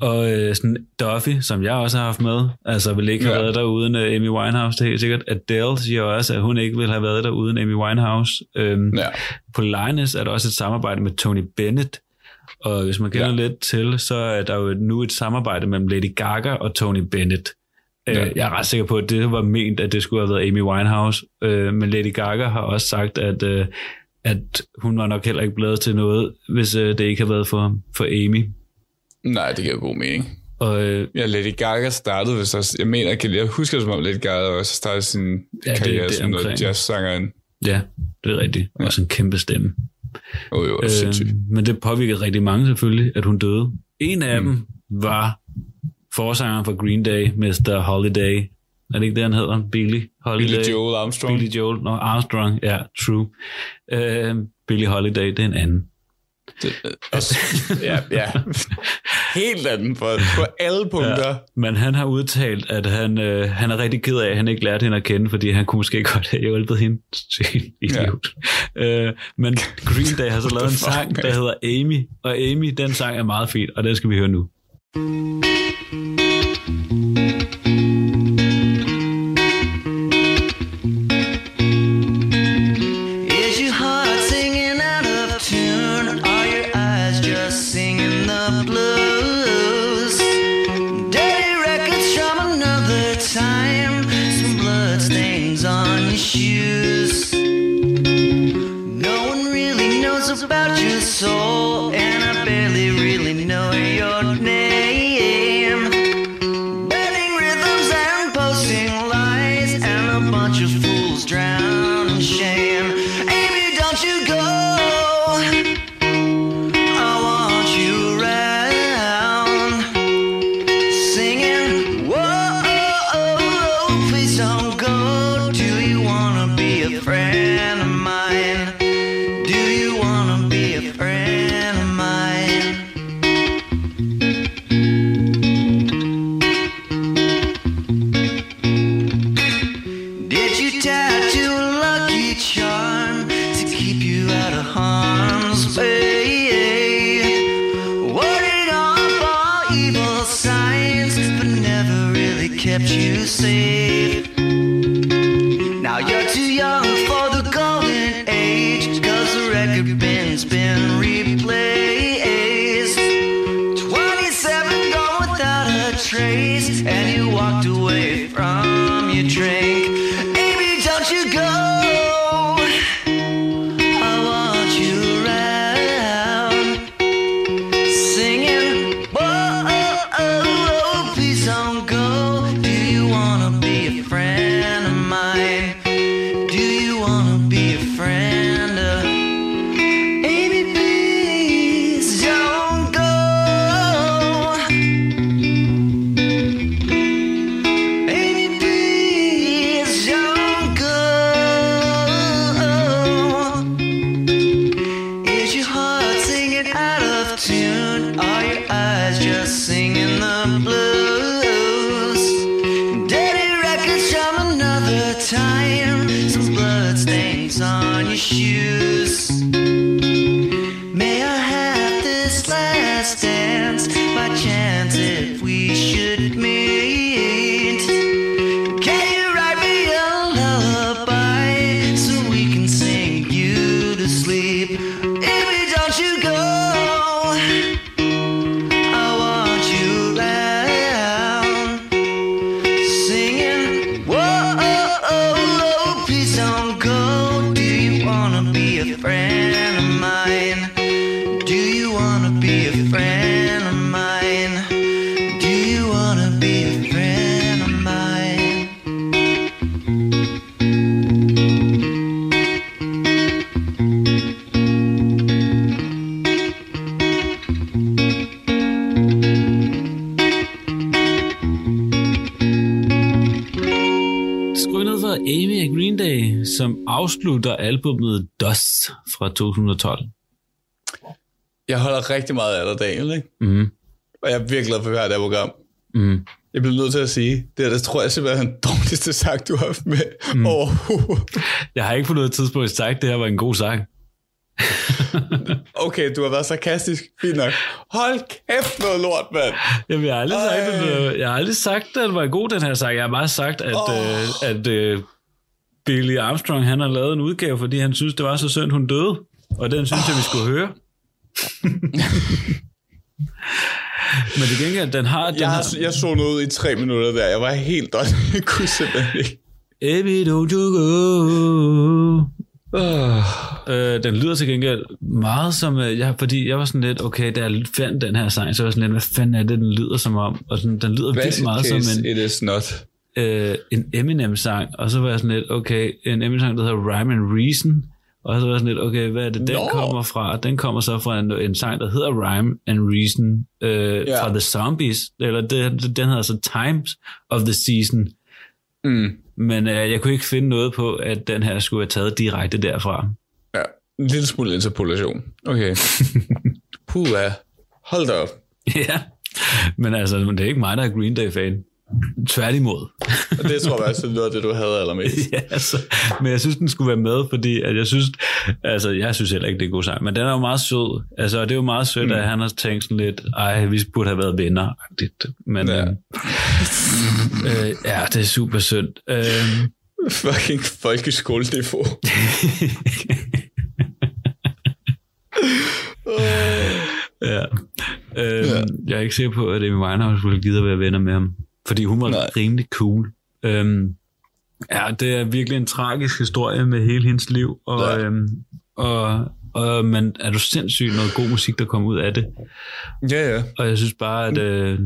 og øh, sådan Duffy, som jeg også har haft med, altså vil ikke have Ja. været der uden uh, Amy Winehouse, det er helt sikkert. Adele siger også, at hun ikke ville have været der uden Amy Winehouse. Øhm, Ja. På Linus er der også et samarbejde med Tony Bennett, Og hvis man kender ja. lidt til, så er der jo nu et samarbejde mellem Lady Gaga og Tony Bennett. Ja. Ja. Øh, jeg er ret sikker på, at det var ment, at det skulle have været Amy Winehouse. Øh, men Lady Gaga har også sagt, at, øh, at hun var nok heller ikke blevet til noget, hvis øh, det ikke havde været for, for Amy. Nej, det giver god mening. Og øh, Ja, Lady Gaga startede vist også, jeg mener, jeg, kan- jeg husker det som om Lady Gaga også startede sin Ja, det- karriere det er som noget omkring. jazz-sangerinde. ja, det er rigtigt. Ja. Også en kæmpe stemme. Jo, jo, øh, sindssygt. men det påvirkede rigtig mange selvfølgelig, at hun døde. En af mm. dem var forsangeren for Green Day, Mr. Holiday. Er det ikke det, han hedder? Billy Holiday? Billy Joel Armstrong. Billy Joel. Nå, Armstrong. Ja, true. Uh, Billy Holiday, det er en anden. Det, øh, ja, ja. Helt anden på, på alle punkter. Ja. Men han har udtalt, at han, øh, han er rigtig ked af, at han ikke lærte hende at kende, fordi han kunne måske godt have hjulpet hende. Idiot. Ja. Øh, men Green Day har så lavet en sang, der hedder Amy. Og Amy, den sang er meget fin, og den skal vi høre nu. Is on afslutter albumet Dust fra 2012. Jeg holder rigtig meget af dig, Daniel, ikke? Mm. Og jeg er virkelig glad for det her program. Mm. Jeg bliver nødt til at sige, det er, det tror jeg simpelthen er den dårligste sang, du har haft med mm. overhovedet. Jeg har ikke på noget tidspunkt sagt, at det her var en god sang. Okay, du har været sarkastisk. Fint nok. Hold kæft noget lort, mand. Jamen, jeg har aldrig sagt, at, jeg har aldrig sagt, at den var god, den her sang. Jeg har bare sagt, at, oh. øh, at øh, Billy Armstrong, han har lavet en udgave, fordi han synes, det var så synd, hun døde. Og den synes jeg, vi skulle høre. Men til gengæld, den har den Jeg, har, jeg så noget i tre minutter der. Jeg var helt død. Jeg kunne simpelthen ikke. Baby, don't you go. Uh, Øh, den lyder til gengæld meget som, øh, jeg, fordi jeg var sådan lidt, okay, da jeg fandt den her sang, så var jeg sådan lidt, hvad fanden er det, den lyder som om? Og sådan, den lyder vildt basic meget case, som en, it is not. Øh, en Eminem-sang, og så var jeg sådan lidt, okay, en Eminem-sang, der hedder Rhyme and Reason, og så var jeg sådan lidt, okay, hvad er det, den Nå. kommer fra? Den kommer så fra en, en sang, der hedder Rhyme and Reason, øh, Ja. fra The Zombies, eller det, den hedder så Times of the Season, Mm. men øh, jeg kunne ikke finde noget på, at den her skulle være taget direkte derfra. Ja, en lille smule interpolation. Okay. Puh. Hold da op. ja, men altså, det er ikke mig, der er Green Day-fan. Tværtimod. Og det tror jeg faktisk, det var det, du havde allermest. ja, altså, men jeg synes, den skulle være med, fordi at jeg synes, altså, jeg synes heller ikke, det er en god sang, men den er jo meget sød. Altså, og det er jo meget sødt, mm. at han har tænkt sådan lidt, ej, vi burde have været venner. Men Ja. ja, øh, ja det er super synd. Øh, Fucking folkeskoleniveau. ja. Øh, ja. Jeg er ikke sikker på, at Amy Winehouse ville give at være venner med ham, fordi hun var Nej. Nej. rimelig cool. Øhm, ja, det er virkelig en tragisk historie med hele hendes liv, og, Ja. øhm, og, og men er du sindssygt noget god musik, der kom ud af det. Ja, ja. Og jeg synes bare, at øh,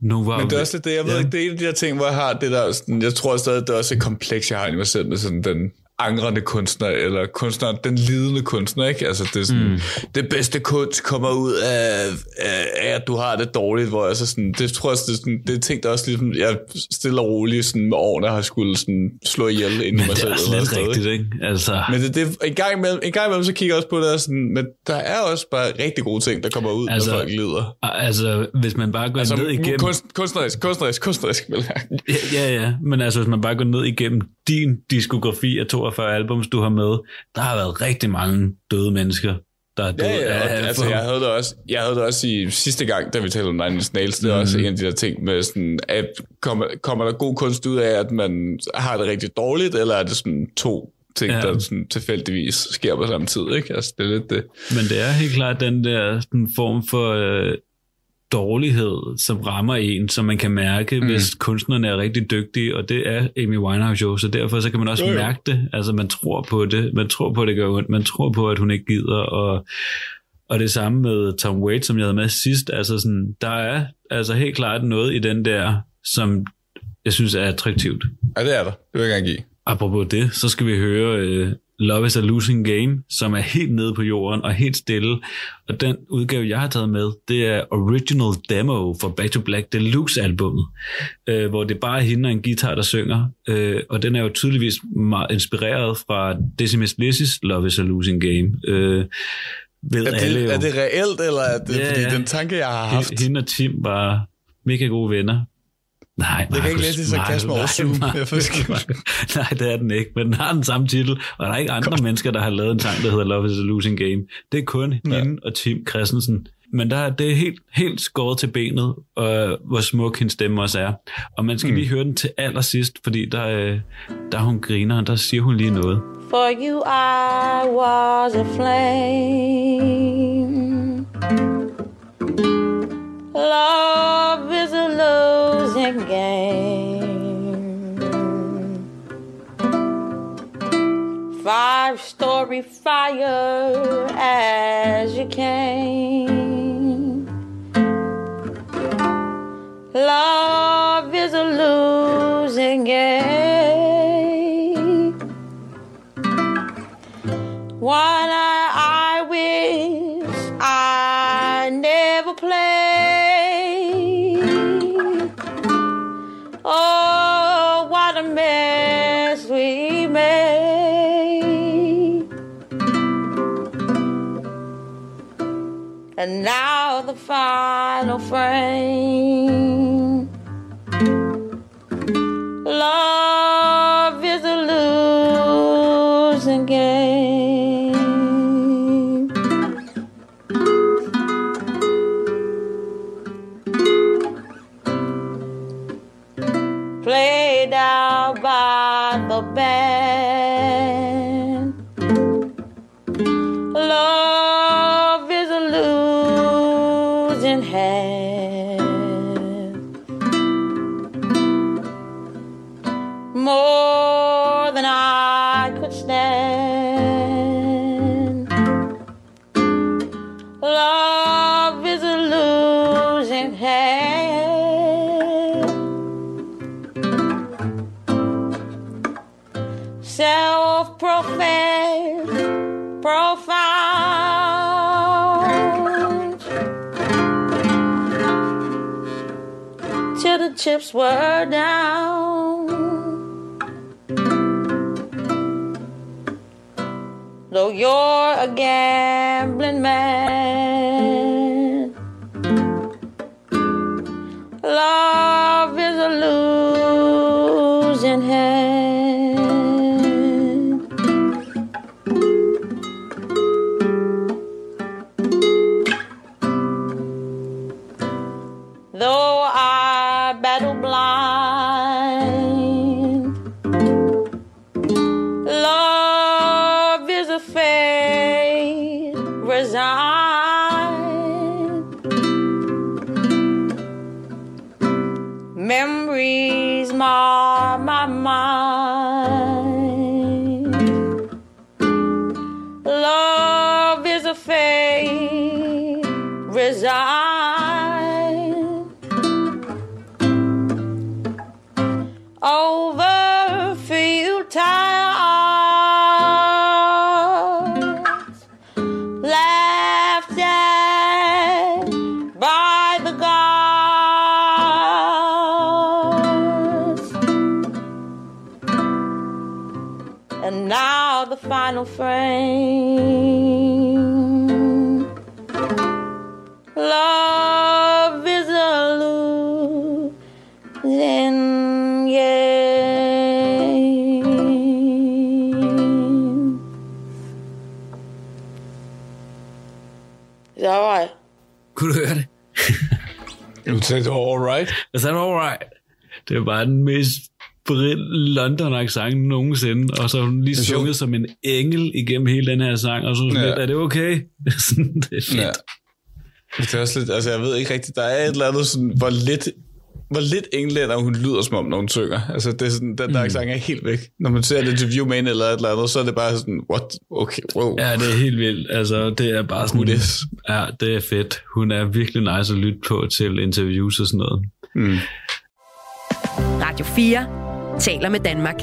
nu var Men det er også det, jeg ved Ja. ikke, det er en af de der ting, hvor jeg har det der, sådan, jeg tror stadig, det er også et kompleks, jeg har i mig selv med sådan den angrende kunstner, eller kunstner, den lidende kunstner, ikke? Altså, det er sådan, mm. det bedste kunst kommer ud af, af, af, at du har det dårligt, hvor så sådan, det tror jeg, det er, sådan, det er ting, der også ligesom, jeg stille og roligt sådan med årene har skulle sådan slå ihjel ind i men mig det selv. er også lidt rigtigt, ikke? Altså, Men det, det, en, gang imellem, en gang imellem, så kigger jeg også på det, og sådan, men der er også bare rigtig gode ting, der kommer ud, altså, når folk lider. altså, hvis man bare går Altså, ned igennem... kunst, kunstnerisk, kunstnerisk, kunstnerisk, jeg. Ja, ja, ja. Men altså, hvis man bare går ned igennem din diskografi af 42 albums, du har med, der har været rigtig mange døde mennesker, der er døde Ja, ja, af- altså, jeg havde det også, jeg havde det også i sidste gang, da vi talte om Nine Inch Nails, det er Mhm. også en af de der ting med sådan, at kommer, kommer der god kunst ud af, at man har det rigtig dårligt, eller er det sådan to ting, Ja. der sådan tilfældigvis sker på samme tid, ikke? Altså, det er lidt det. Men det er helt klart den der sådan form for øh, dårlighed, som rammer en, som man kan mærke, mm. hvis kunstneren er rigtig dygtig, og det er Amy Winehouse jo, så derfor så kan man også Jo, mærke det. Altså man tror på det, man tror på, at det gør ondt, man tror på, at hun ikke gider, og, og det samme med Tom Waits, som jeg havde med sidst, altså sådan, der er altså helt klart noget i den der, som jeg synes er attraktivt. Ja, det er der. Det vil jeg gerne give. Apropos det, så skal vi høre uh, Love is a Losing Game, som er helt nede på jorden og helt stille. Og den udgave, jeg har taget med, det er Original Demo for Back to Black Deluxe albummet, uh, hvor det bare er hende og en guitar, der synger. Uh, og den er jo tydeligvis meget inspireret fra Decimus Blisses Love is a Losing Game. Uh, ved Er alle jo. det, er det reelt, eller er det, Ja, fordi ja. den tanke, jeg har haft, Hende og Tim var mega gode venner. Nej, Det kan ikke læse i sarkasme over Zoom. nej, Jeg forstår. Markus. Nej, det er den ikke, men den har den samme titel, og der er ikke andre mennesker, der har lavet en sang, der hedder Love is a Losing Game. Det er kun ja. hende og Tim Christensen. Men der, er- det er helt, helt skåret til benet, og hvor smuk hendes stemme også er. Og man skal mm. lige høre den til allersidst, fordi der, øh, der er hun griner, og der siger hun lige noget. For you I was a flame. Love is a losing game. Five story fire as you came. Love is a losing game. One I, And now the final frame. Love hand. Chips were down. Though you're a gambling man, Var all right. Jeg sagde, all right. Det bare den mest brill London-accent nogensinde, og så hun lige sunget som en engel igennem hele den her sang, og så sådan Ja. lidt, er det okay? Det er fedt. Ja. Det er også lidt, altså jeg ved ikke rigtigt, der er et eller andet sådan, hvor lidt, hvor lidt englænder hun lyder som om, når hun synger. Altså det er sådan, den der Mm. accent er helt væk. Når man ser et interview med hende eller et eller andet, så er det bare sådan, what? Okay, wow. Ja, det er helt vildt. Altså, det er bare sådan... this? Ja, det er fedt. Hun er virkelig nice at lytte på til interviews og sådan noget. Mm. Radio 4 taler med Danmark.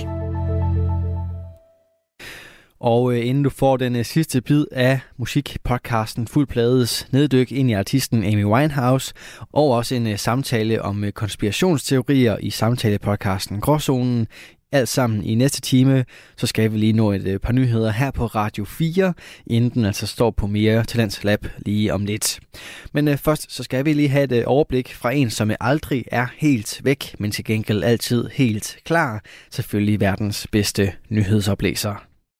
Og øh, inden du får den øh, sidste bid af musikpodcasten Fuld Plades neddyk ind i artisten Amy Winehouse, og også en øh, samtale om øh, konspirationsteorier i samtalepodcasten Gråzonen, alt sammen i næste time, så skal vi lige nå et øh, par nyheder her på Radio 4, inden den altså står på mere Talents Lab lige om lidt. Men øh, først så skal vi lige have et øh, overblik fra en, som øh, aldrig er helt væk, men til gengæld altid helt klar. Selvfølgelig verdens bedste nyhedsoplæser.